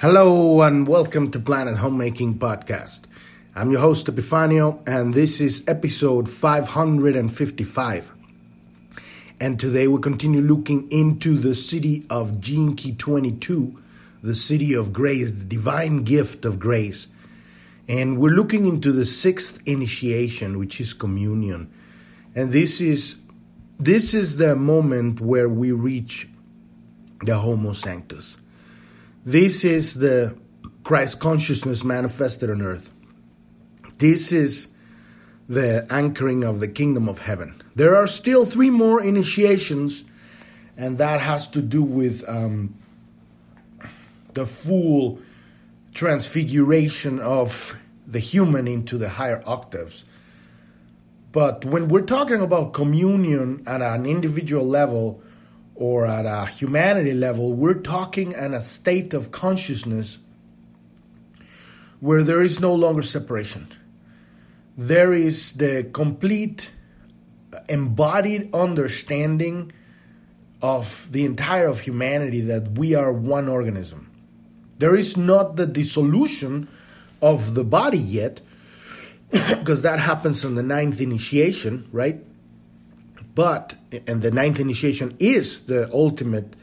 Hello and welcome to Planet Homemaking Podcast. I'm your host Epifanio and this is episode 555. And today we continue looking into the Siddhi of Key 22, the Siddhi of grace, the divine gift of grace. And we're looking into the sixth initiation, which is communion. And this is this is the moment where we reach the Homo Sanctus this is the Christ consciousness manifested on earth. This is the anchoring of the kingdom of heaven. There are still three more initiations, and that has to do with um, the full transfiguration of the human into the higher octaves. But when we're talking about communion at an individual level, or at a humanity level, we're talking in a state of consciousness where there is no longer separation. There is the complete embodied understanding of the entire of humanity that we are one organism. There is not the dissolution of the body yet, because that happens in the ninth initiation, right? But, and the ninth initiation is the ultimate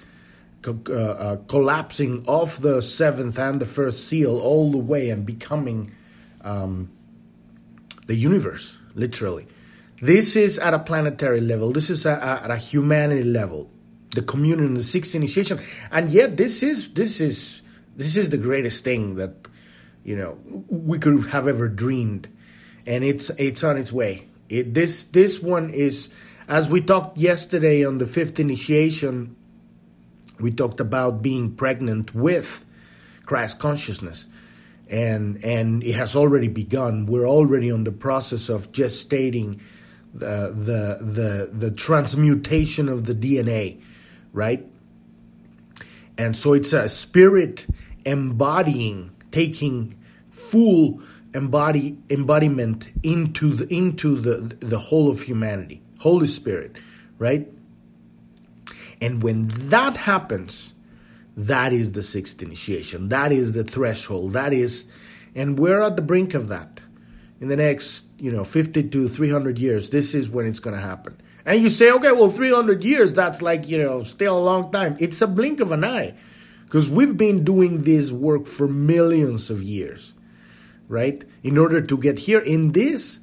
uh, uh, collapsing of the seventh and the first seal all the way and becoming um, the universe, literally. This is at a planetary level, this is at, at a humanity level, the communion, the sixth initiation. And yet, this is, this is, this is the greatest thing that, you know, we could have ever dreamed. And it's, it's on its way. It, this, this one is as we talked yesterday on the fifth initiation, we talked about being pregnant with Christ consciousness. And, and it has already begun. We're already on the process of gestating the, the, the, the transmutation of the DNA, right? And so it's a spirit embodying, taking full embody embodiment into the into the the whole of humanity. Holy Spirit, right? And when that happens, that is the sixth initiation. That is the threshold. That is, and we're at the brink of that. In the next, you know, 50 to 300 years, this is when it's going to happen. And you say, okay, well, 300 years, that's like, you know, still a long time. It's a blink of an eye because we've been doing this work for millions of years, right? In order to get here in this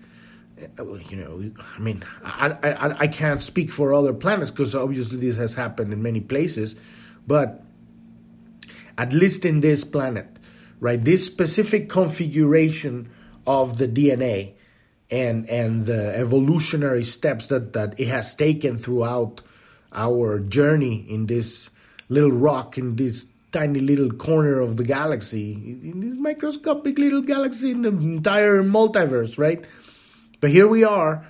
Uh, you know, I mean, I, I, I can't speak for other planets because obviously this has happened in many places, but at least in this planet, right, this specific configuration of the DNA and and the evolutionary steps that, that it has taken throughout our journey in this little rock in this tiny little corner of the galaxy in this microscopic little galaxy in the entire multiverse right but here we are,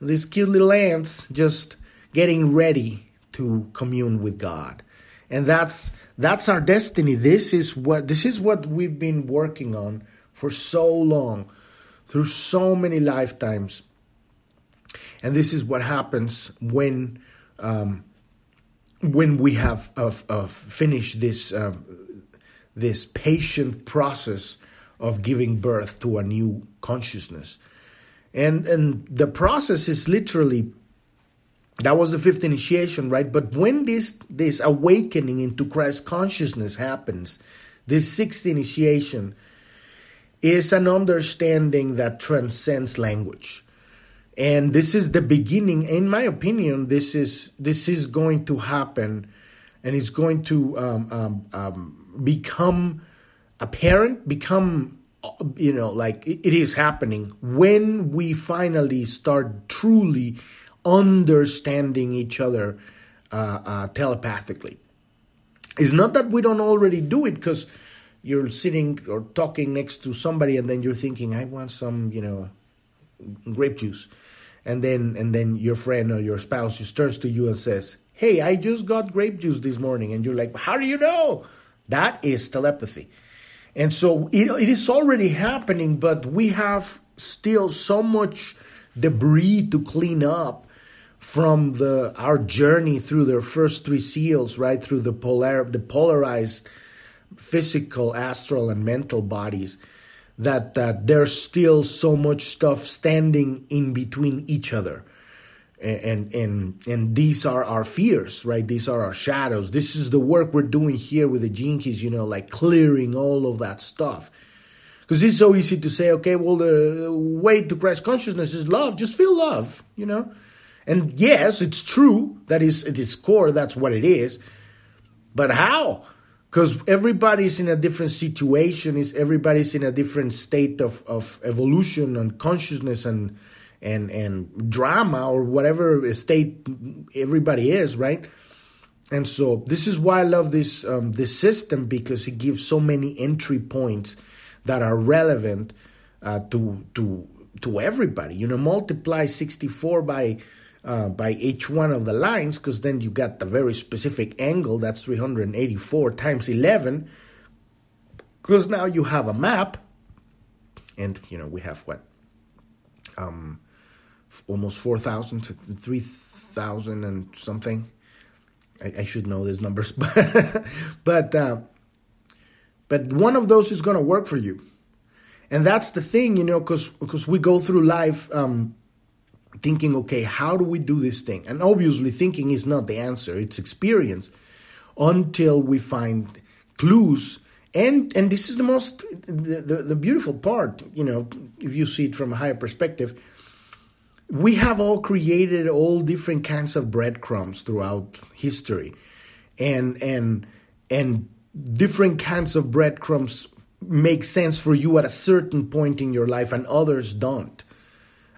these cute little ants just getting ready to commune with God. And that's that's our destiny. This is what this is what we've been working on for so long, through so many lifetimes. And this is what happens when um, when we have uh, finished this uh, this patient process of giving birth to a new consciousness and and the process is literally that was the fifth initiation right? But when this this awakening into christ consciousness happens this sixth initiation is an understanding that transcends language. And this is the beginning. In my opinion this is this is going to happen and it's going to um, um, um, become apparent become you know, like it is happening when we finally start truly understanding each other uh, uh, telepathically. It's not that we don't already do it because you're sitting or talking next to somebody and then you're thinking, I want some, you know, grape juice. And then and then your friend or your spouse just turns to you and says, Hey, I just got grape juice this morning. And you're like, How do you know? That is telepathy. And so it, it is already happening, but we have still so much debris to clean up from the our journey through the first three seals, right through the polar the polarized physical, astral, and mental bodies, that that there's still so much stuff standing in between each other and and and these are our fears right? These are our shadows. This is the work we're doing here with the keys you know like clearing all of that stuff. Because it's so easy to say okay well the way to christ consciousness is love. Just feel love you know? And yes it's true that is at its core that's what it is. But how? Because everybody's in a different situation is everybody's in a different state of, of evolution and consciousness and and and drama or whatever state everybody is right? And so this is why i love this um, this system because it gives so many entry points that are relevant uh, to to to everybody. You know multiply 64 by uh, by each one of the lines because then you got the very specific angle that's 384 times 11 because now you have a map and you know we have what um almost 4000 to 3000 and something I, I, should know these numbers but but uh, but one of those is going to work for you and that's the thing you know because because we go through life um, thinking, okay, how do we do this thing? And obviously, thinking is not the answer, it's experience until we find clues. And, and this is the most the, the, the beautiful part, you know, if you see it from a higher perspective. We have all created all different kinds of breadcrumbs throughout history, and and and different kinds of breadcrumbs make sense for you at a certain point in your life, and others don't.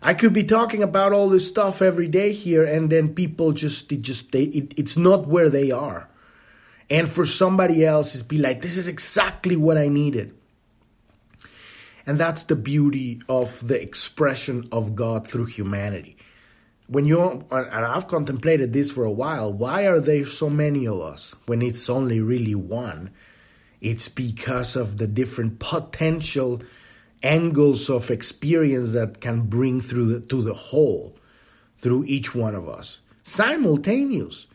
I could be talking about all this stuff every day here, and then people just it just they, it, it's not where they are, and for somebody else, it's be like this is exactly what I needed, and that's the beauty of the expression of God through humanity. When you and I've contemplated this for a while, why are there so many of us when it's only really one? It's because of the different potential angles of experience that can bring through the, to the whole through each one of us simultaneous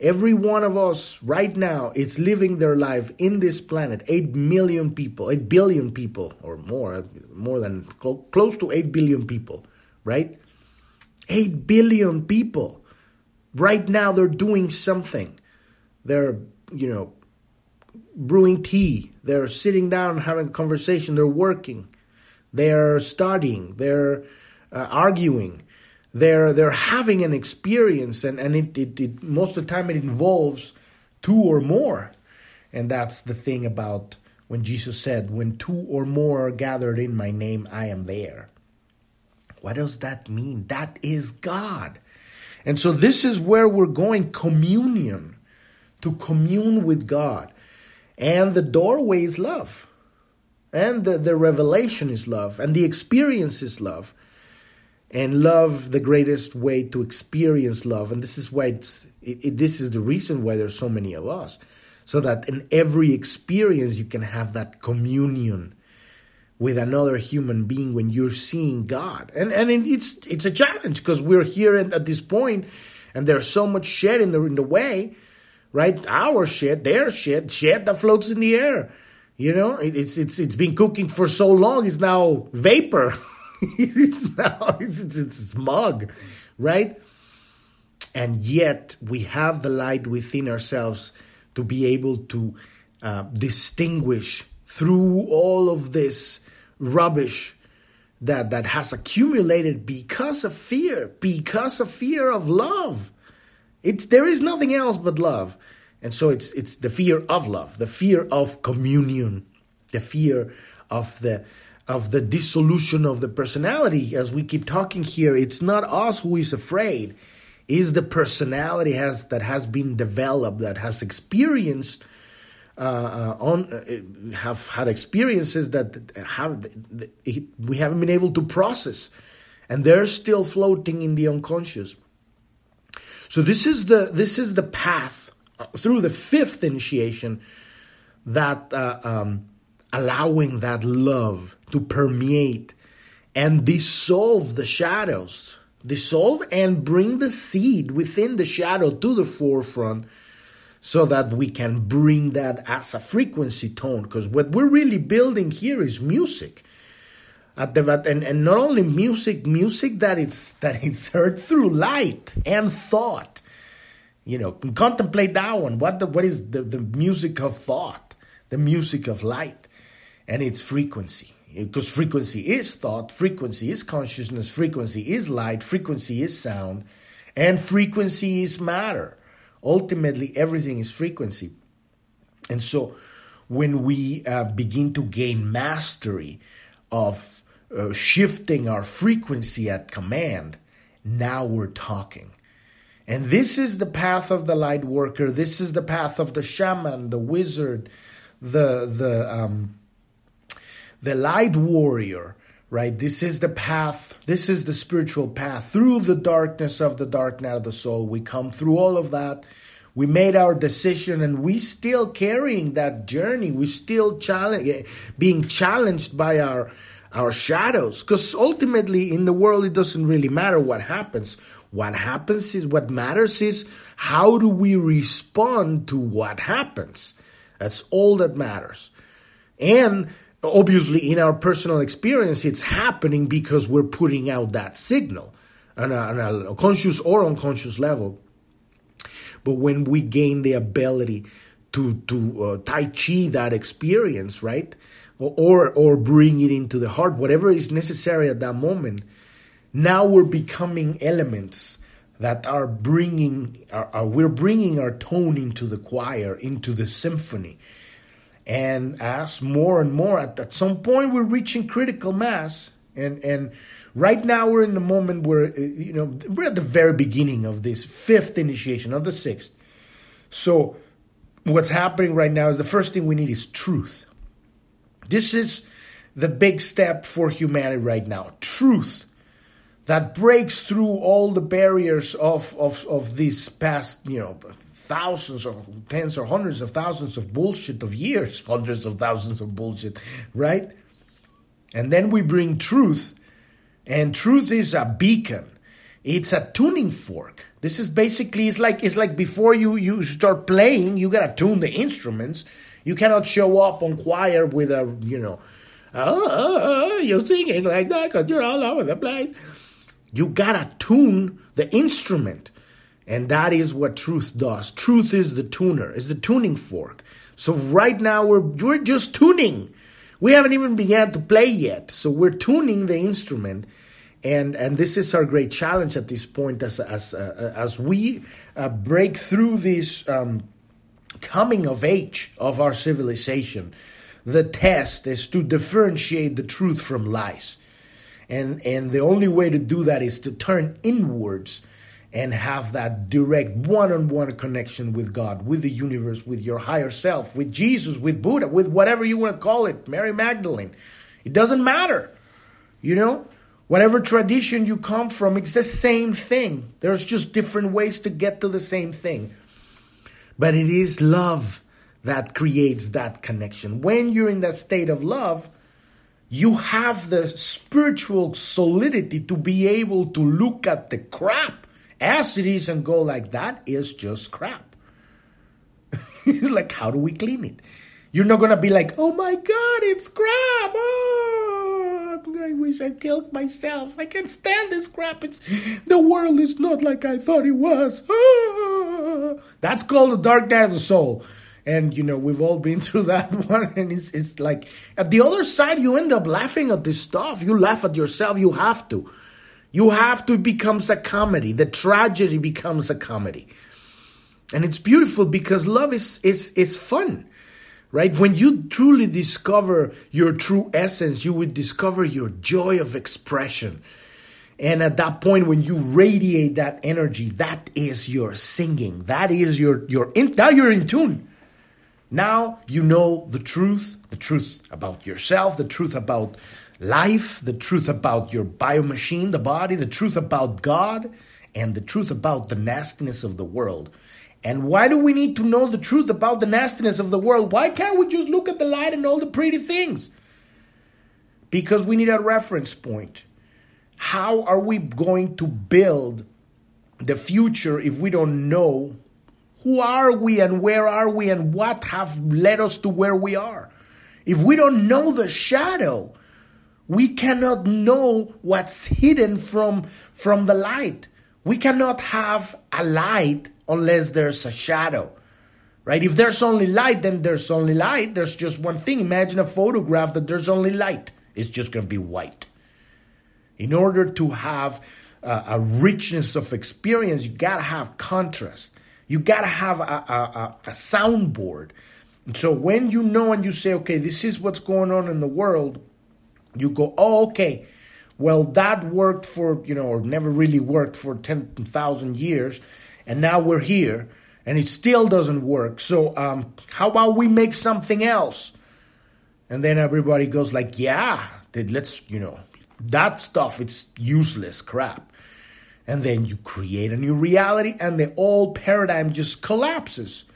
every one of us right now is living their life in this planet. 8 million people 8 billion people or more more than close to 8 billion people right? 8 billion people. Right now they're doing something. They're you know brewing tea. They're sitting down having conversation. They're working. They're studying, they're uh, arguing, they're they're having an experience, and and it, it, it most of the time it involves two or more, and that's the thing about when Jesus said, "When two or more are gathered in my name, I am there." What does that mean? That is God. And so this is where we're going communion, to commune with God. And the doorway is love. And the, the revelation is love, and the experience is love. And love, the greatest way to experience love, and this is why it's it, it, this is the reason why there's so many of us, so that in every experience you can have that communion with another human being when you're seeing God. And and it's it's a challenge because we're here at this point, and there's so much shit in the in the way, right? Our shit, their shit, shit that floats in the air. You know, it, it's it's it's been cooking for so long. It's now vapor. it's now it's, it's, it's smog, right? And yet we have the light within ourselves to be able to uh, distinguish through all of this rubbish that that has accumulated because of fear, because of fear of love. It's there is nothing else but love. And so it's it's the fear of love, the fear of communion, the fear of the of the dissolution of the personality. As we keep talking here, it's not us who is afraid. Is the personality has that has been developed, that has experienced uh, uh, on uh, have had experiences that have we haven't been able to process, and they're still floating in the unconscious. So this is the this is the path through the fifth initiation that uh, um, allowing that love to permeate and dissolve the shadows dissolve and bring the seed within the shadow to the forefront so that we can bring that as a frequency tone. Because what we're really building here is music. At the, and, and not only music, music that it's that it's heard through light and thought. You know, contemplate that one. What the what is the, the music of thought, the music of light, and its frequency. Because frequency is thought, frequency is consciousness, frequency is light, frequency is sound, and frequency is matter. Ultimately, everything is frequency. And so, when we uh, begin to gain mastery of uh, shifting our frequency at command, now we're talking. And this is the path of the light worker. This is the path of the shaman, the wizard, the the um, the light warrior, right? This is the path. This is the spiritual path through the darkness of the dark night of the soul. We come through all of that. We made our decision, and we still carrying that journey. We still challenge, eh, being challenged by our our shadows, because ultimately in the world it doesn't really matter what happens. What happens is what matters is how do we respond to what happens. That's all that matters. And obviously in our personal experience it's happening because we're putting out that signal on a, on a, conscious or unconscious level. But when we gain the ability to to uh, tai chi that experience right or, or bring it into the heart whatever is necessary at that moment now we're becoming elements that are bringing are, are, we're bringing our tone into the choir into the symphony and as more and more. At, at some point we're reaching critical mass and and right now we're in the moment where uh, you know we're at the very beginning of this fifth initiation of the sixth. So what's happening right now is the first thing we need is truth. This is the big step for humanity right now truth that breaks through all the barriers of of of these past you know thousands or tens or hundreds of thousands of bullshit of years, hundreds of thousands of bullshit, right? And then we bring truth, and truth is a beacon. It's a tuning fork. This is basically it's like it's like before you you start playing, you gotta tune the instruments. You cannot show up on choir with a you know, oh, oh, oh you're singing like that because you're all over the place. You gotta tune the instrument. And that is what truth does. Truth is the tuner, is the tuning fork. So right now we're we're just tuning. We haven't even began to play yet. So we're tuning the instrument. And and this is our great challenge at this point as as uh, as we uh, break through this um, coming of age of our civilization. The test is to differentiate the truth from lies. And and the only way to do that is to turn inwards and have that direct one on one connection with God, with the universe, with your higher self, with Jesus, with Buddha, with whatever you want to call it, Mary Magdalene. It doesn't matter. You know, whatever tradition you come from, it's the same thing. There's just different ways to get to the same thing. But it is love that creates that connection. When you're in that state of love, you have the spiritual solidity to be able to look at the crap as it is and go like that is just crap. it's like, how do we clean it? You're not gonna be like, oh my god, it's crap. Oh, I wish I killed myself. I can't stand this crap. It's the world is not like I thought it was. Oh. That's called the dark night of the soul. And you know, we've all been through that one, and it's it's like at the other side, you end up laughing at this stuff. You laugh at yourself, you have to. You have to becomes a comedy. The tragedy becomes a comedy. And it's beautiful because love is is is fun. Right? When you truly discover your true essence, you would discover your joy of expression. And at that point, when you radiate that energy, that is your singing. That is your your in, now you're in tune. Now you know the truth, the truth about yourself, the truth about life, the truth about your biomachine, the body, the truth about God, and the truth about the nastiness of the world. And why do we need to know the truth about the nastiness of the world? Why can't we just look at the light and all the pretty things? Because we need a reference point. How are we going to build the future if we don't know Who are we and where are we and what have led us to where we are? If we don't know the shadow, we cannot know what's hidden from, from the light. We cannot have a light unless there's a shadow. Right? If there's only light, then there's only light. There's just one thing. Imagine a photograph that there's only light. It's just going to be white. In order to have a, a richness of experience, you got to have contrast. You got to have a, a, a soundboard. So when you know and you say, okay, this is what's going on in the world, you go, oh, okay, well, that worked for, you know, or never really worked for 10,000 years, and now we're here, and it still doesn't work. So um, how about we make something else? And then everybody goes like, yeah, let's, you know, that stuff, it's useless crap. And then you create a new reality, and the old paradigm just collapses.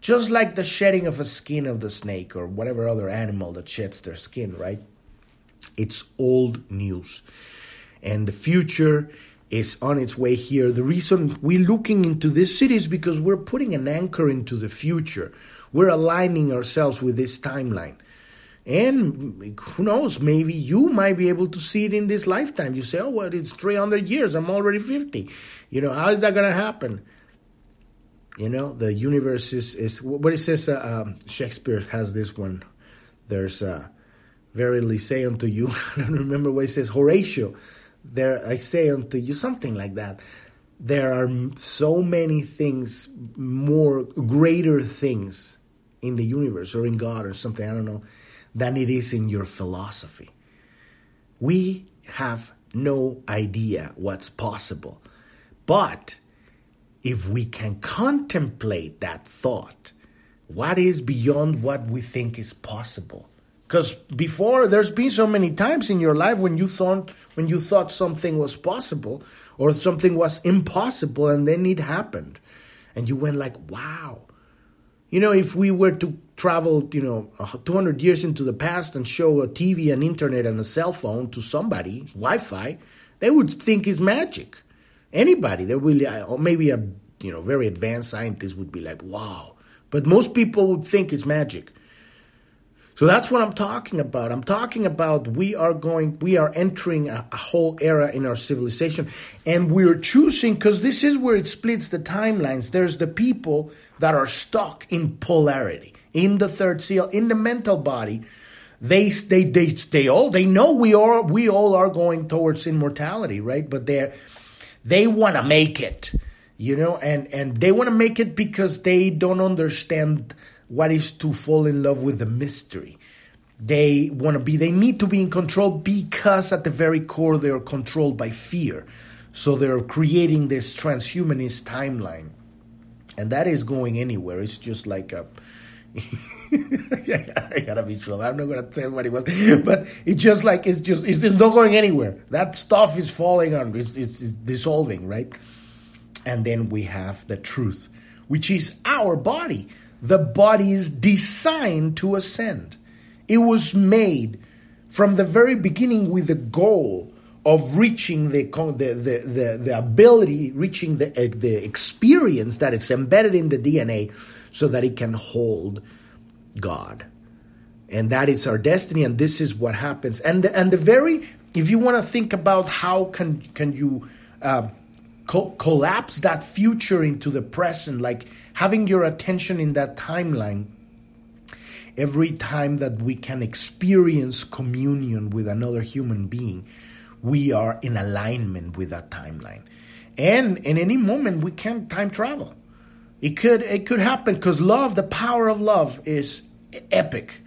Just like the shedding of a skin of the snake or whatever other animal that sheds their skin, right? It's old news. And the future is on its way here. The reason we're looking into this Siddhi is because we're putting an anchor into the future. We're aligning ourselves with this timeline. And who knows, maybe you might be able to see it in this lifetime. You say, oh, well, it's 300 years. I'm already 50. You know, how is that going to happen? You know, the universe is, is what it says, uh, um, Shakespeare has this one. There's, uh, verily say unto you, I don't remember what it says, Horatio, there I say unto you, something like that. There are so many things, more greater things in the universe or in God or something, I don't know than it is in your philosophy. We have no idea what's possible. But if we can contemplate that thought, what is beyond what we think is possible? Because before there's been so many times in your life when you thought when you thought something was possible or something was impossible and then it happened. And you went like, wow. You know, if we were to travel, you know, 200 years into the past and show a TV and internet and a cell phone to somebody, Wi-Fi, they would think it's magic. Anybody, they will, uh, or maybe a you know very advanced scientist would be like, wow. But most people would think it's magic. So that's what I'm talking about. I'm talking about we are going, we are entering a, a whole era in our civilization, and we're choosing because this is where it splits the timelines. There's the people that are stuck in polarity in the third seal, in the mental body, they they they they all they know we are we all are going towards immortality, right? But they're they want to make it, you know, and and they want to make it because they don't understand what is to fall in love with the mystery. They want to be they need to be in control because at the very core they are controlled by fear. So they're creating this transhumanist timeline. And that is going anywhere. It's just like a I gotta be true. I'm not gonna tell what it was, but it's just like it's just it's not going anywhere. That stuff is falling on, it's, it's, it's dissolving, right? And then we have the truth, which is our body. The body is designed to ascend. It was made from the very beginning with the goal of reaching the the the, the, the ability, reaching the uh, the experience that is embedded in the DNA so that it can hold God. And that is our destiny, and this is what happens. And the, and the very, if you want to think about how can can you uh, co- collapse that future into the present, like having your attention in that timeline, every time that we can experience communion with another human being, we are in alignment with that timeline. And in any moment, we can time travel. It could it could happen because love, the power of love, is epic.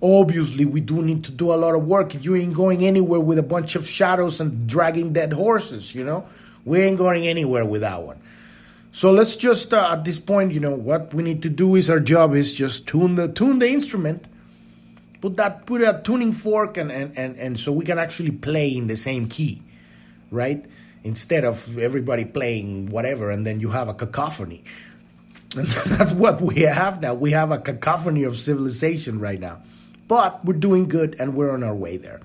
Obviously, we do need to do a lot of work. You ain't going anywhere with a bunch of shadows and dragging dead horses. You know, we ain't going anywhere with that one. So let's just uh, at this point, you know, what we need to do is our job is just tune the tune the instrument, put that put a tuning fork, and and and, and so we can actually play in the same key, right? Instead of everybody playing whatever, and then you have a cacophony. And that's what we have now. We have a cacophony of civilization right now. But we're doing good and we're on our way there.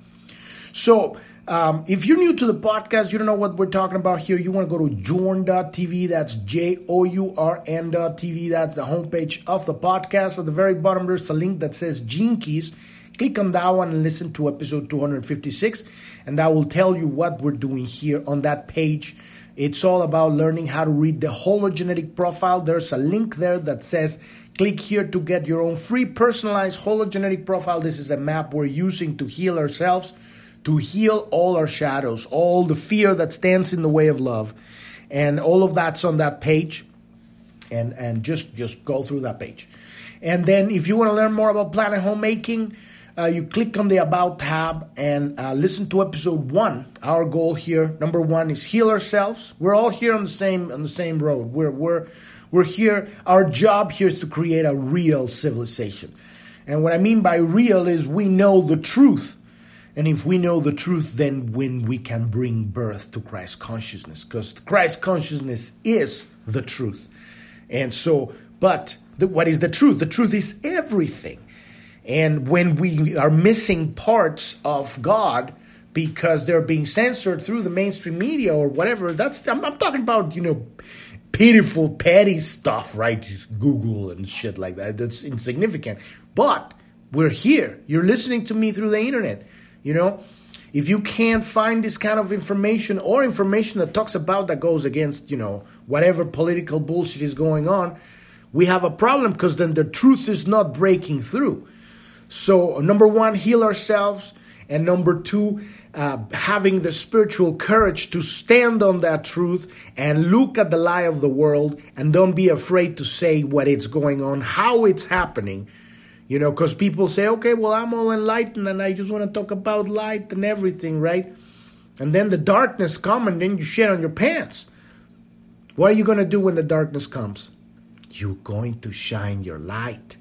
So, um, if you're new to the podcast, you don't know what we're talking about here, you want to go to journ.tv. That's J O U R N.tv. That's the homepage of the podcast. At the very bottom, there's a link that says Gene Keys. Click on that one and listen to episode 256, and that will tell you what we're doing here on that page. It's all about learning how to read the hologenetic profile. There's a link there that says click here to get your own free personalized hologenetic profile. This is a map we're using to heal ourselves, to heal all our shadows, all the fear that stands in the way of love. And all of that's on that page. And and just just go through that page. And then if you want to learn more about planet homemaking, uh, you click on the About tab and uh, listen to episode one. Our goal here, number one, is heal ourselves. We're all here on the same on the same road. We're we're we're here. Our job here is to create a real civilization. And what I mean by real is we know the truth. And if we know the truth, then when we can bring birth to Christ consciousness, because Christ consciousness is the truth. And so, but the, what is the truth? The truth is everything. And when we are missing parts of God because they're being censored through the mainstream media or whatever, that's I'm, I'm talking about you know pitiful, petty stuff, right? Google and shit like that. That's insignificant. But we're here. You're listening to me through the internet. You know, if you can't find this kind of information or information that talks about that goes against, you know, whatever political bullshit is going on, we have a problem because then the truth is not breaking through. So, number one, heal ourselves. And number two, uh, having the spiritual courage to stand on that truth and look at the lie of the world and don't be afraid to say what it's going on, how it's happening. You know, because people say, okay, well, I'm all enlightened and I just want to talk about light and everything, right? And then the darkness comes and then you shit on your pants. What are you going to do when the darkness comes? You're going to shine your light.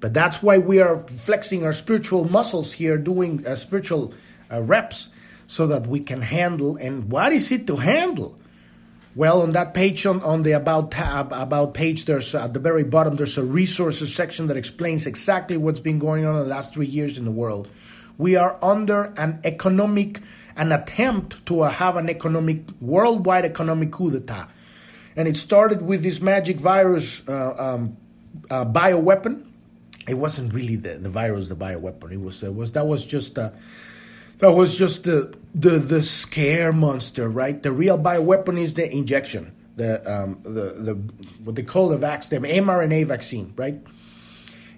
But that's why we are flexing our spiritual muscles here, doing uh, spiritual uh, reps, so that we can handle. And what is it to handle? Well, on that page, on, on the about tab, about page, there's at the very bottom, there's a resources section that explains exactly what's been going on in the last three years in the world. We are under an economic, an attempt to have an economic, worldwide economic coup d'etat. And it started with this magic virus uh, um, uh, bioweapon it wasn't really the, the virus, the bioweapon. It was, it was that was just uh, that was just the the the scare monster, right? The real bioweapon is the injection, the um, the the what they call the vaccine, the mRNA vaccine, right?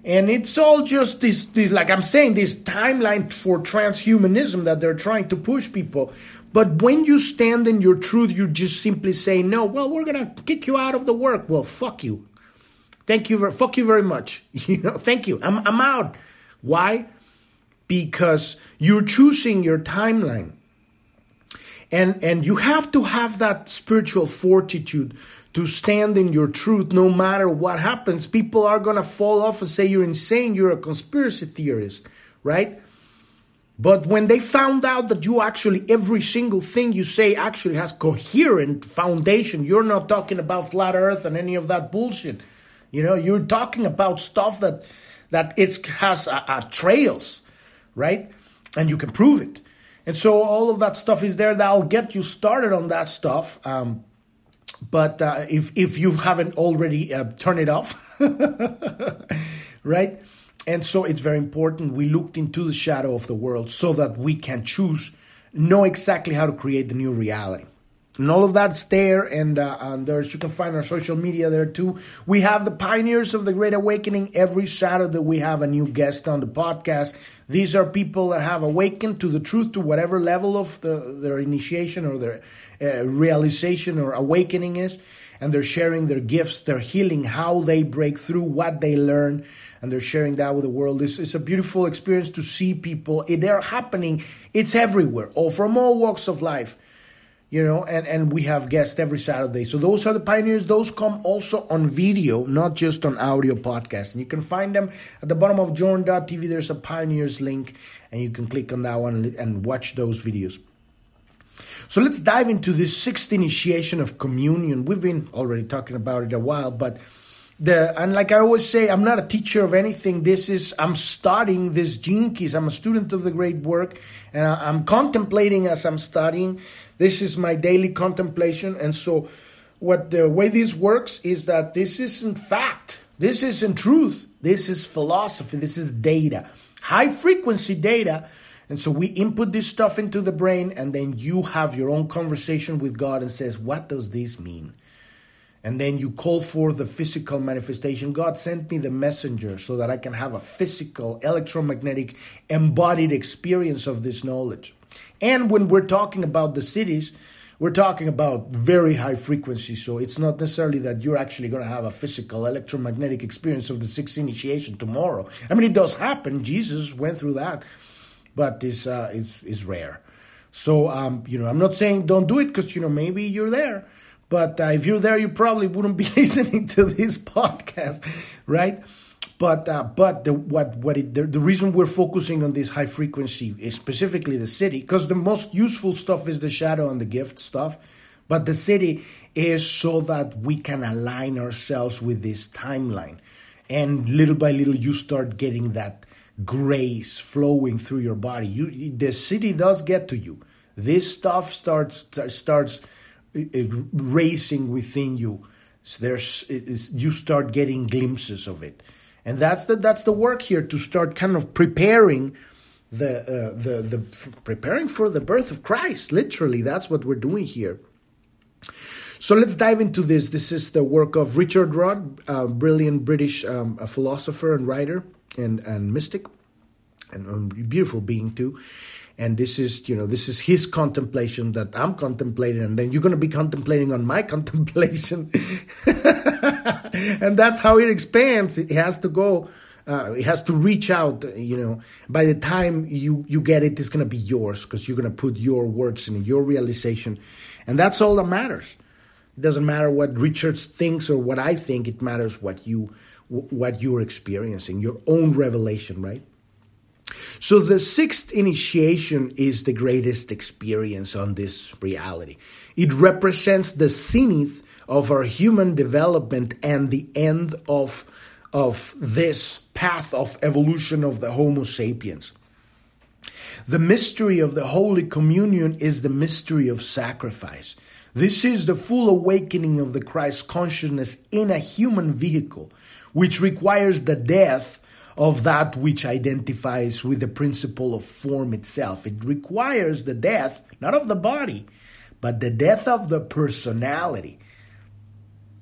And it's all just this this like I'm saying this timeline for transhumanism that they're trying to push people. But when you stand in your truth, you just simply say, no, well, we're to kick you out of the work. Well, fuck you. Thank you, very, fuck you very much. You know, thank you. I'm, I'm out. Why? Because you're choosing your timeline. And, and you have to have that spiritual fortitude to stand in your truth no matter what happens. People are going to fall off and say you're insane, you're a conspiracy theorist, right? But when they found out that you actually, every single thing you say actually has coherent foundation, you're not talking about flat earth and any of that bullshit. You know, you're talking about stuff that that it has uh, uh, trails, right? And you can prove it. And so all of that stuff is there. That'll get you started on that stuff. Um, but uh, if if you haven't already uh, turned it off, right? And so it's very important we looked into the shadow of the world so that we can choose, know exactly how to create the new reality and all of that's there and, uh, and there's you can find our social media there too. We have the pioneers of the great awakening. Every saturday we have a new guest on the podcast. These are people that have awakened to the truth to whatever level of the, their initiation or their uh, realization or awakening is. And they're sharing their gifts their healing how they break through what they learn. And they're sharing that with the world. It's, it's a beautiful experience to see people. They're happening. It's everywhere. All from all walks of life you know, and, and we have guests every Saturday. So those are the pioneers. Those come also on video, not just on audio podcast. And you can find them at the bottom of journ.tv. There's a pioneers link, and you can click on that one and watch those videos. So let's dive into this sixth initiation of communion. We've been already talking about it a while, but the and like I always say, I'm not a teacher of anything. This is I'm studying this gene keys. I'm a student of the great work, and I, I'm contemplating as I'm studying. This is my daily contemplation, and so what the way this works is that this isn't fact. This isn't truth. This is philosophy. This is data, high frequency data. And so we input this stuff into the brain, and then you have your own conversation with God and says, What does this mean? And then you call for the physical manifestation. God sent me the messenger so that I can have a physical, electromagnetic, embodied experience of this knowledge. And when we're talking about the Siddhis, we're talking about very high frequency. So it's not necessarily that you're actually going to have a physical electromagnetic experience of the sixth initiation tomorrow. I mean, it does happen. Jesus went through that, but it's, uh, it's, it's rare. So, um, you know, I'm not saying don't do it because, you know, maybe you're there. But uh, if you're there, you probably wouldn't be listening to this podcast, right? But uh, but the what what it, the, the reason we're focusing on this high frequency is specifically the Siddhi because the most useful stuff is the shadow and the gift stuff, but the Siddhi is so that we can align ourselves with this timeline, and little by little you start getting that grace flowing through your body. You the Siddhi does get to you. This stuff starts starts racing within you. So there's you start getting glimpses of it, and that's the that's the work here to start kind of preparing the uh, the the preparing for the birth of Christ. Literally, that's what we're doing here. So let's dive into this. This is the work of Richard Rudd, a brilliant British um, philosopher and writer and and mystic, and a beautiful being too and this is you know this is his contemplation that i'm contemplating and then you're going to be contemplating on my contemplation. And that's how it expands. It has to go uh, it has to reach out you know. By the time you you get it it's going to be yours because you're going to put your words in your realization. And that's all that matters. It doesn't matter what Richard's thinks or what i think. It matters what you what you're experiencing your own revelation right so the sixth initiation is the greatest experience on this reality. It represents the zenith of our human development and the end of, of this path of evolution of the Homo sapiens. The mystery of the Holy Communion is the mystery of sacrifice. This is the full awakening of the Christ consciousness in a human vehicle, which requires the death of that which identifies with the principle of form itself. It requires the death, not of the body, but the death of the personality.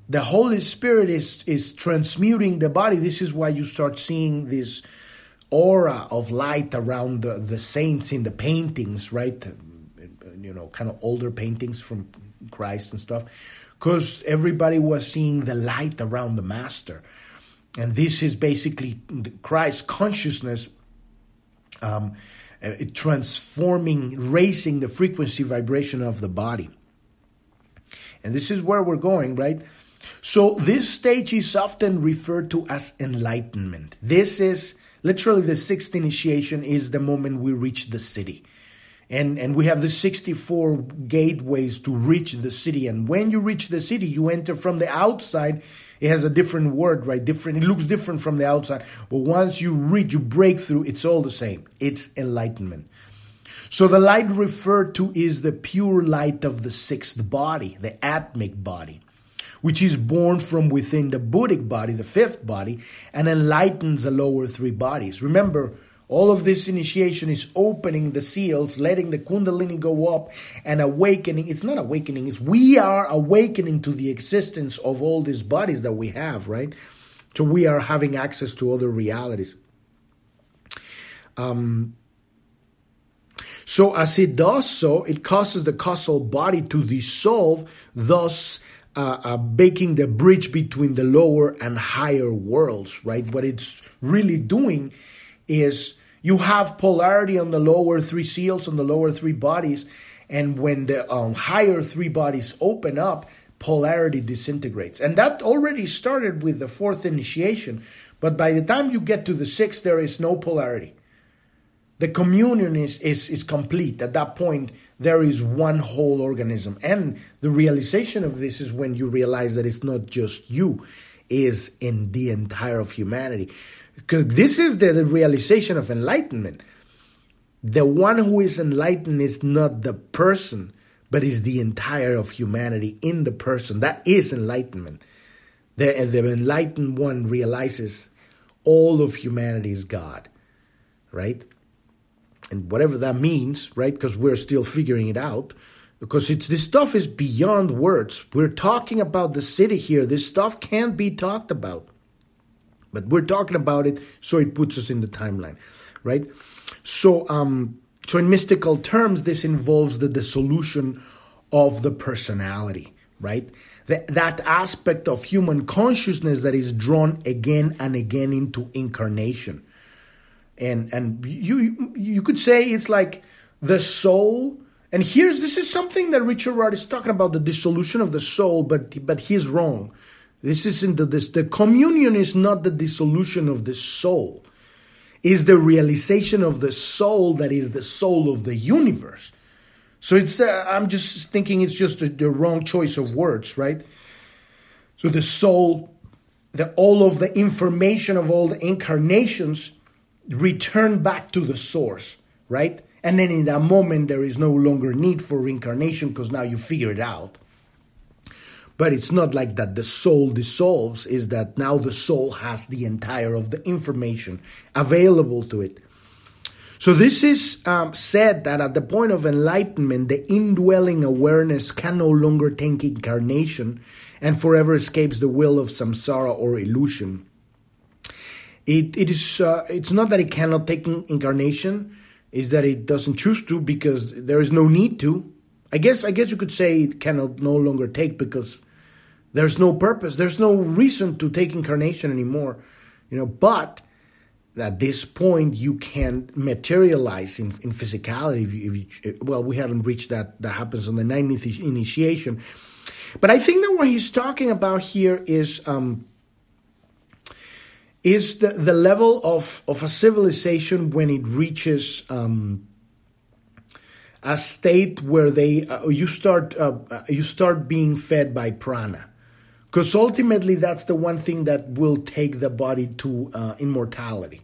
The Holy Spirit is, is transmuting the body. This is why you start seeing this aura of light around the, the saints in the paintings, right? You know, kind of older paintings from Christ and stuff. Because everybody was seeing the light around the Master. And this is basically Christ consciousness um, uh, transforming, raising the frequency vibration of the body. And this is where we're going, right? So, this stage is often referred to as enlightenment. This is literally the sixth initiation, is the moment we reach the Siddhi. And, and we have the 64 gateways to reach the Siddhi. And when you reach the Siddhi, you enter from the outside it has a different word, right? Different. It looks different from the outside. But once you read, you break through, it's all the same. It's enlightenment. So the light referred to is the pure light of the sixth body, the atmic body, which is born from within the Buddhic body, the fifth body, and enlightens the lower three bodies. Remember, all of this initiation is opening the seals, letting the Kundalini go up and awakening. It's not awakening, it's we are awakening to the existence of all these bodies that we have, right? So we are having access to other realities. Um, so as it does so, it causes the causal body to dissolve, thus uh, uh, making the bridge between the lower and higher worlds, right? What it's really doing is you have polarity on the lower three seals, on the lower three bodies, and when the um, higher three bodies open up, polarity disintegrates. And that already started with the fourth initiation, but by the time you get to the sixth, there is no polarity. The communion is, is, is complete. At that point, there is one whole organism. And the realization of this is when you realize that it's not just you, is in the entire of humanity. Because this is the, realization of enlightenment. The one who is enlightened is not the person, but is the entire of humanity in the person. That is enlightenment. The, the enlightened one realizes all of humanity is God, right? And whatever that means, right? Because we're still figuring it out. Because it's this stuff is beyond words. We're talking about the Siddhi here. This stuff can't be talked about. But we're talking about it, so it puts us in the timeline, right? So, um, so in mystical terms, this involves the dissolution of the personality, right? That, that aspect of human consciousness that is drawn again and again into incarnation. And and you you could say it's like the soul. And here's this is something that Richard Rudd is talking about the dissolution of the soul, but but he's wrong. This isn't the this the communion is not the dissolution of the soul is the realization of the soul that is the soul of the universe. So it's uh, I'm just thinking it's just the, the wrong choice of words, right? So the soul, the all of the information of all the incarnations return back to the source, right? And then in that moment there is no longer need for reincarnation because now you figure it out. But it's not like that the soul dissolves, is that now the soul has the entire of the information available to it. So this is um, said that at the point of enlightenment, the indwelling awareness can no longer take incarnation and forever escapes the wheel of samsara or illusion. It, it is uh, it's not that it cannot take incarnation, is that it doesn't choose to because there is no need to. I guess I guess you could say it cannot no longer take because there's no purpose. There's no reason to take incarnation anymore. You know, but at this point you can materialize in, in physicality. If you, if you, well, we haven't reached that. That happens on the ninth initiation. But I think that what he's talking about here is um, is the, the level of, of a civilization when it reaches um, a state where they uh, you start uh, you start being fed by prana because ultimately that's the one thing that will take the body to uh, immortality.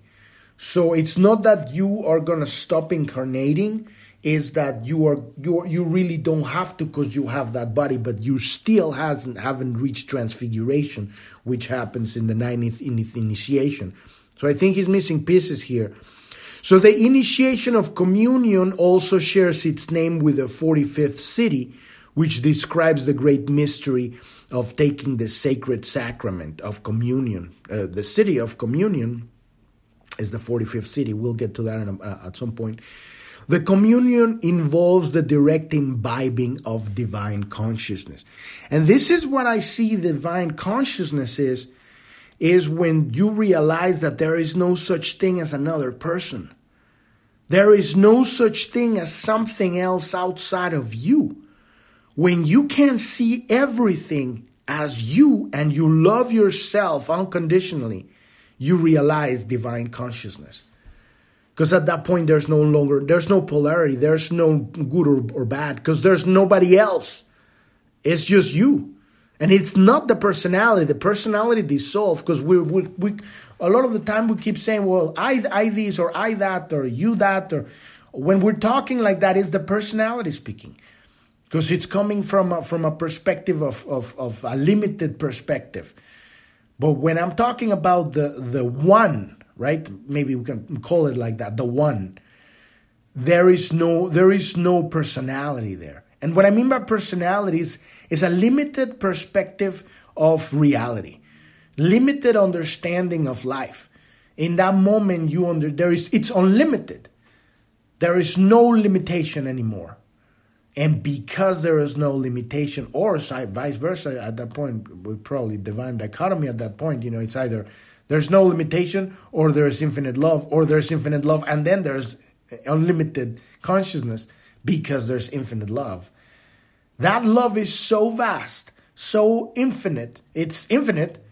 So it's not that you are going to stop incarnating is that you are you you really don't have to because you have that body but you still hasn't haven't reached transfiguration which happens in the ninth initiation. So i think he's missing pieces here. So the initiation of communion also shares its name with the 45th Siddhi which describes the great mystery of taking the sacred sacrament of communion. Uh, the Siddhi of communion is the 45th Siddhi. We'll get to that a, uh, at some point. The communion involves the direct imbibing of divine consciousness. And this is what I see divine consciousness is, is when you realize that there is no such thing as another person. There is no such thing as something else outside of you. When you can see everything as you and you love yourself unconditionally, you realize divine consciousness. Because at that point, there's no longer, there's no polarity, there's no good or, or bad, because there's nobody else. It's just you. And it's not the personality. The personality dissolves because we, we, we, a lot of the time we keep saying, well, I, I this or I that or you that. Or when we're talking like that, it's the personality speaking because it's coming from a, from a perspective of, of, of a limited perspective. But when I'm talking about the, the one, right? Maybe we can call it like that, the one. There is no there is no personality there. And what I mean by personality is, is a limited perspective of reality, limited understanding of life. In that moment, you under there is it's unlimited. There is no limitation anymore. And because there is no limitation, or vice versa, at that point, we probably divine dichotomy at that point, you know, it's either there's no limitation, or there's infinite love, or there's infinite love, and then there's unlimited consciousness because there's infinite love. That love is so vast, so infinite, it's infinite.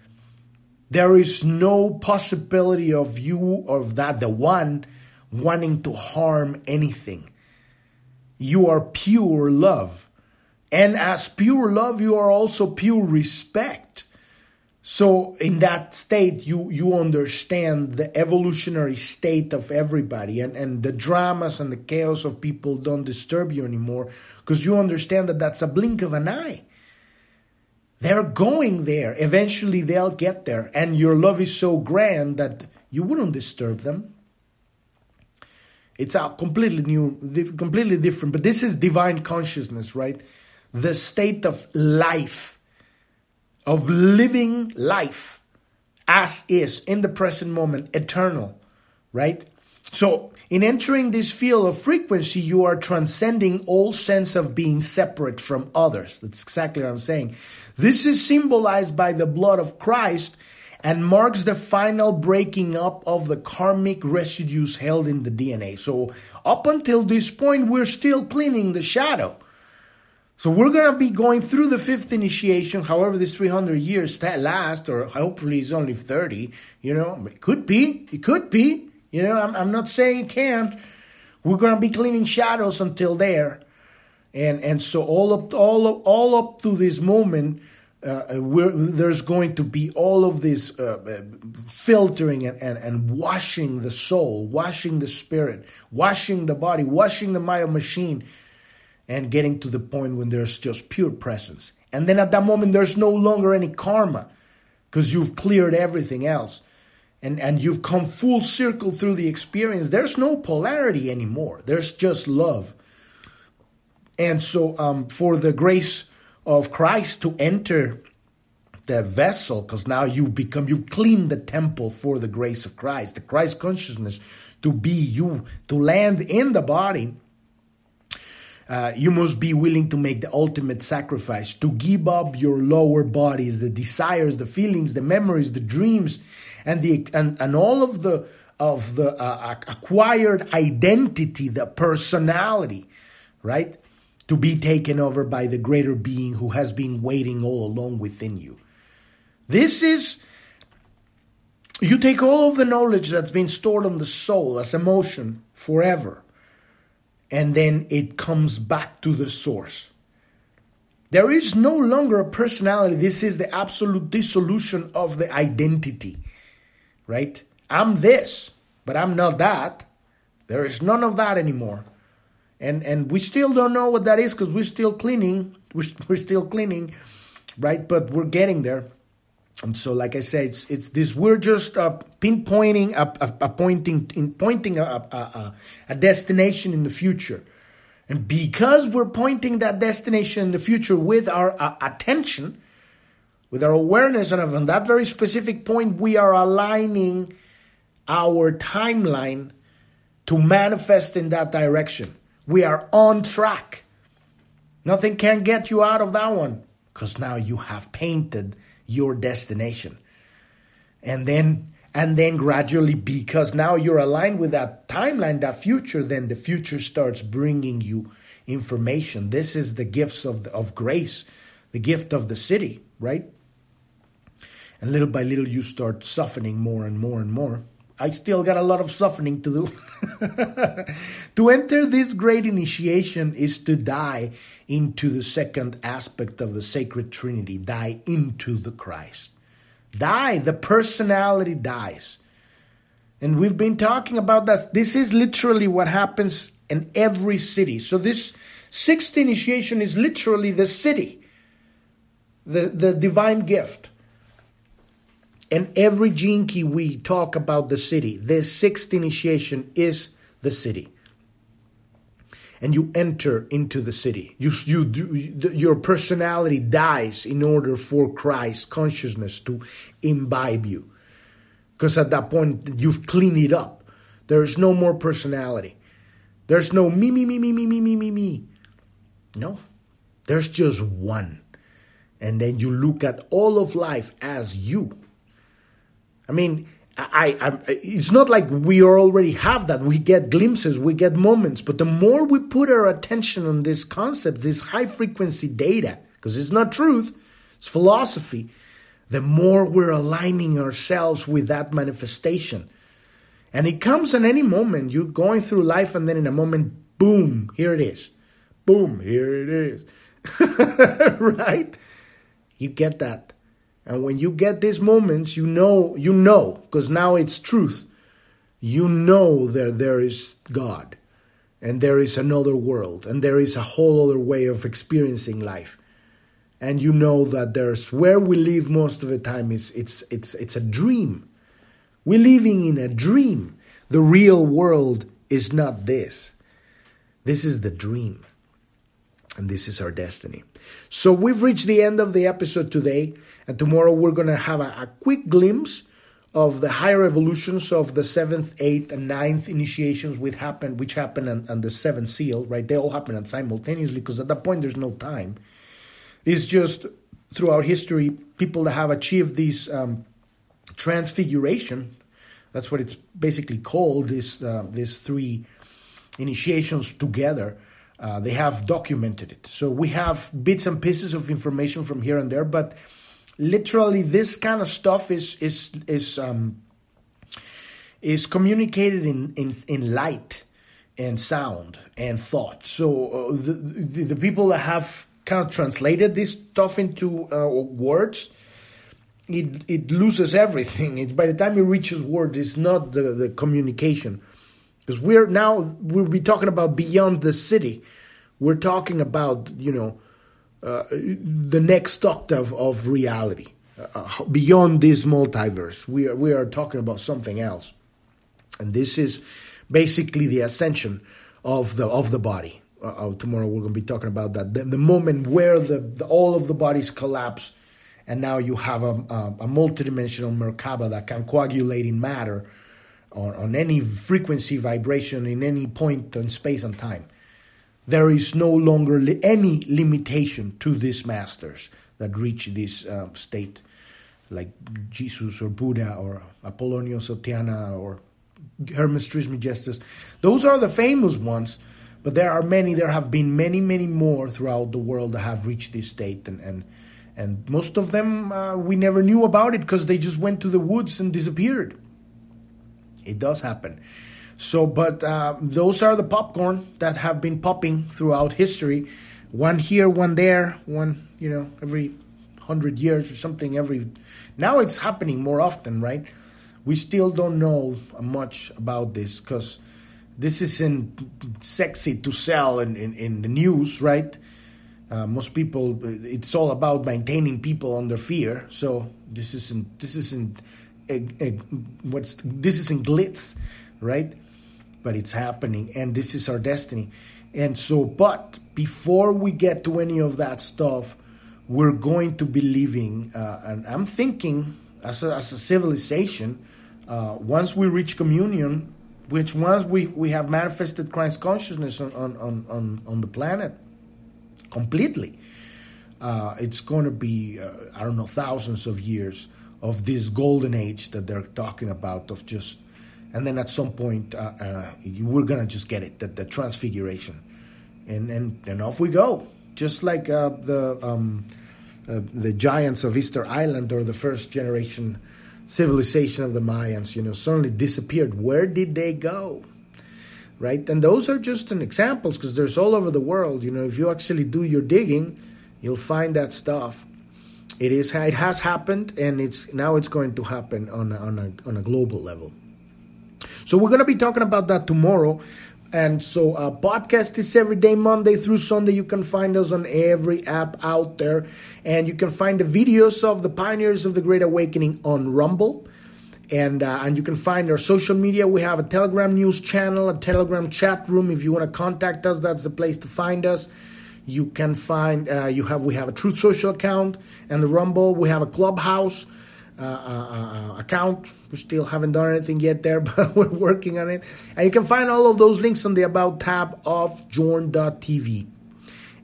There is no possibility of you, of that, the one, wanting to harm anything you are pure love. And as pure love, you are also pure respect. So in that state, you you understand the evolutionary state of everybody, and and the dramas and the chaos of people don't disturb you anymore because you understand that that's a blink of an eye. They're going there. Eventually, they'll get there, and your love is so grand that you wouldn't disturb them. It's a completely new, completely different. But this is divine consciousness, right? The state of life of living life as is in the present moment, eternal, right? So, in entering this field of frequency, you are transcending all sense of being separate from others. That's exactly what I'm saying. This is symbolized by the blood of Christ and marks the final breaking up of the karmic residues held in the DNA. So, up until this point, we're still cleaning the shadow. So we're going to be going through the fifth initiation, however this 300 years last, or hopefully it's only 30, you know, it could be, it could be, you know, I'm, I'm not saying it can't. We're going to be cleaning shadows until there. And, and so all up, all up, all up to this moment, there's going to be all of this uh, filtering and, and, and washing the soul, washing the spirit, washing the body, washing the Maya machine, and getting to the point when there's just pure presence. And then at that moment, there's no longer any karma because you've cleared everything else and, and you've come full circle through the experience. There's no polarity anymore, there's just love. And so, um, for the grace of Christ to enter the vessel, because now you've become, you've cleaned the temple for the grace of Christ, the Christ consciousness to be you, to land in the body uh, you must be willing to make the ultimate sacrifice, to give up your lower bodies, the desires, the feelings, the memories, the dreams, and the and, and all of the of the uh, acquired identity, the personality, right? To be taken over by the greater being who has been waiting all along within you. This is you take all of the knowledge that's been stored on the soul as emotion forever and then it comes back to the source. There is no longer a personality. This is the absolute dissolution of the identity, right? I'm this, but I'm not that. There is none of that anymore. And, and we still don't know what that is because we're still cleaning. We're, we're still cleaning, right? But we're getting there. And so, like I said, it's, it's this. We're just uh, pinpointing, a, a, a pointing, in pointing a, a, a destination in the future, and because we're pointing that destination in the future with our uh, attention, with our awareness, and on that very specific point, we are aligning our timeline to manifest in that direction. We are on track. Nothing can get you out of that one because now you have painted your destination. And then and then gradually because now you're aligned with that timeline that future then the future starts bringing you information this is the gifts of the, of grace the gift of the Siddhi, right and little by little you start softening more and more and more i still got a lot of suffering to do. To enter this great initiation is to die into the second aspect of the sacred trinity die into the christ. Die the personality dies. And we've been talking about that. This is literally what happens in every Siddhi. so this sixth initiation is literally the Siddhi, the the divine gift and every key we talk about the Siddhi, the sixth initiation is the Siddhi. and you enter into the Siddhi. You, you, do, your personality dies in order for Christ consciousness to imbibe you. Because at that point, you've cleaned it up. There's no more personality. There's no me, me, me, me, me, me, me, me, me. No, there's just one. And then you look at all of life as you. I mean, I, I, it's not like we already have that. We get glimpses, we get moments, but the more we put our attention on this concept, this high frequency data, because it's not truth, it's philosophy, the more we're aligning ourselves with that manifestation. And it comes in any moment. You're going through life, and then in a moment, boom, here it is. Boom, here it is. right? You get that. And when you get these moments, you know, you know, because now it's truth. You know that there is God and there is another world and there is a whole other way of experiencing life. And you know that there's where we live most of the time is it's it's it's a dream. We're living in a dream. The real world is not this. This is the dream. And this is our destiny. So we've reached the end of the episode today. And tomorrow we're going to have a, a quick glimpse of the higher evolutions of the seventh, eighth, and ninth initiations which happen, which happen on, on the seventh seal, right? They all happen simultaneously because at that point there's no time. It's just throughout history, people that have achieved this um, transfiguration, that's what it's basically called, this, uh, these three initiations together, uh, they have documented it. So we have bits and pieces of information from here and there, but literally this kind of stuff is is is um, is communicated in, in in light and sound and thought. So uh, the, the, the people that have kind of translated this stuff into uh, words, it it loses everything. It, by the time it reaches words, it's not the the communication because we're now we'll be talking about beyond the Siddhi. We're talking about you know uh, the next octave of reality, uh, beyond this multiverse. We are, we are talking about something else, and this is basically the ascension of the of the body. Uh, uh tomorrow we're going to be talking about that. The, the moment where the, the, all of the bodies collapse, and now you have a, a, a multidimensional Merkaba that can coagulate in matter on, on any frequency vibration in any point in space and time there is no longer li- any limitation to these masters that reach this uh, state, like Jesus or Buddha or Apollonius of Tyana or Hermes Trismegistus. Those are the famous ones, but there are many. There have been many, many more throughout the world that have reached this state, and and and most of them uh, we never knew about it because they just went to the woods and disappeared. It does happen. So, but uh, those are the popcorn that have been popping throughout history. One here, one there, one, you know, every hundred years or something. Every now it's happening more often, right? We still don't know much about this because this isn't sexy to sell in, in, in the news, right? Uh, most people, it's all about maintaining people under fear. So this isn't this isn't a, a, what's this isn't glitz, right? But it's happening and this is our destiny. And so, but before we get to any of that stuff, we're going to be living, uh, and I'm thinking as a, as a civilization, uh, once we reach communion, which once we, we have manifested Christ consciousness on, on, on, on the planet completely, uh, it's going to be, uh, I don't know, thousands of years of this golden age that they're talking about of just and then at some point uh, uh, we're gonna just get it the, the transfiguration. And, and and off we go. Just like uh, the um, the giants of Easter Island or the first generation civilization of the Mayans you know suddenly disappeared. Where did they go? Right? And those are just an examples because there's all over the world you know if you actually do your digging you'll find that stuff. It is it has happened and it's now it's going to happen on a, on a, on a global level so we're going to be talking about that tomorrow. And so, uh, podcast is every day, Monday through Sunday. You can find us on every app out there. And you can find the videos of the pioneers of the Great Awakening on Rumble. And, uh, and you can find our social media. We have a Telegram news channel, a Telegram chat room. If you want to contact us, that's the place to find us. You can find uh, you have we have a Truth Social account and the Rumble. We have a Clubhouse uh, uh, uh, account. We still haven't done anything yet there, but we're working on it. And you can find all of those links on the About tab of Journ.tv.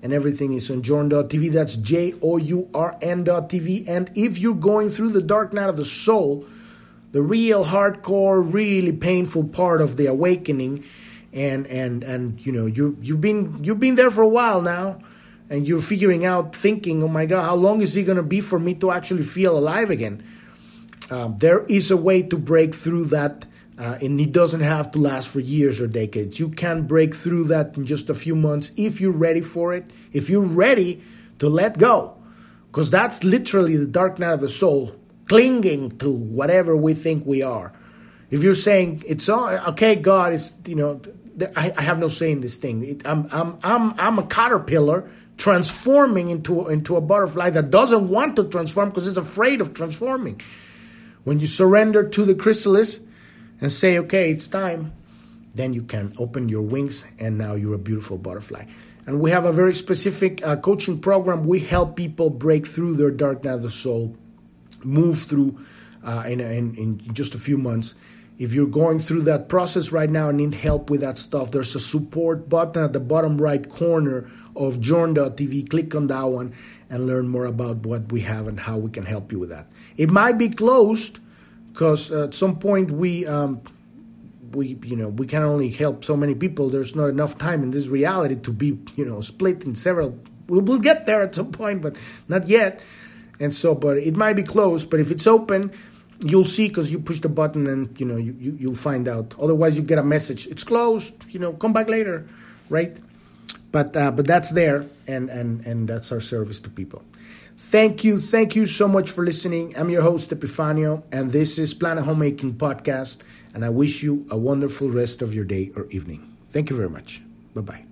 And everything is on Journ.tv. That's J O U R N.tv. And if you're going through the dark night of the soul, the real hardcore, really painful part of the awakening, and and and you know you you've been you've been there for a while now, and you're figuring out, thinking, oh my God, how long is it going to be for me to actually feel alive again? Um, there is a way to break through that, uh, and it doesn't have to last for years or decades. You can break through that in just a few months if you're ready for it, if you're ready to let go. because that's literally the dark night of the soul clinging to whatever we think we are. If you're saying it's all okay, God is you know I, I have no say in this thing. It, I'm I'm I'm I'm a caterpillar transforming into into a butterfly that doesn't want to transform because it's afraid of transforming. When you surrender to the chrysalis and say, okay, it's time, then you can open your wings and now you're a beautiful butterfly. And we have a very specific uh, coaching program. We help people break through their dark night of the soul, move through uh, in, in, in just a few months. If you're going through that process right now and need help with that stuff, there's a support button at the bottom right corner of journ.tv. Click on that one and learn more about what we have and how we can help you with that. It might be closed because at some point we um, we you know we can only help so many people. There's not enough time in this reality to be you know split in several. We'll, we'll get there at some point, but not yet. And so, but it might be closed. But if it's open, you'll see because you push the button and you know you, you you'll find out. Otherwise, you get a message. It's closed. You know, come back later, right? But uh, but that's there, and and and that's our service to people. Thank you, thank you so much for listening. I'm your host Epifanio, and this is Planet Homemaking Podcast. And I wish you a wonderful rest of your day or evening. Thank you very much. Bye bye.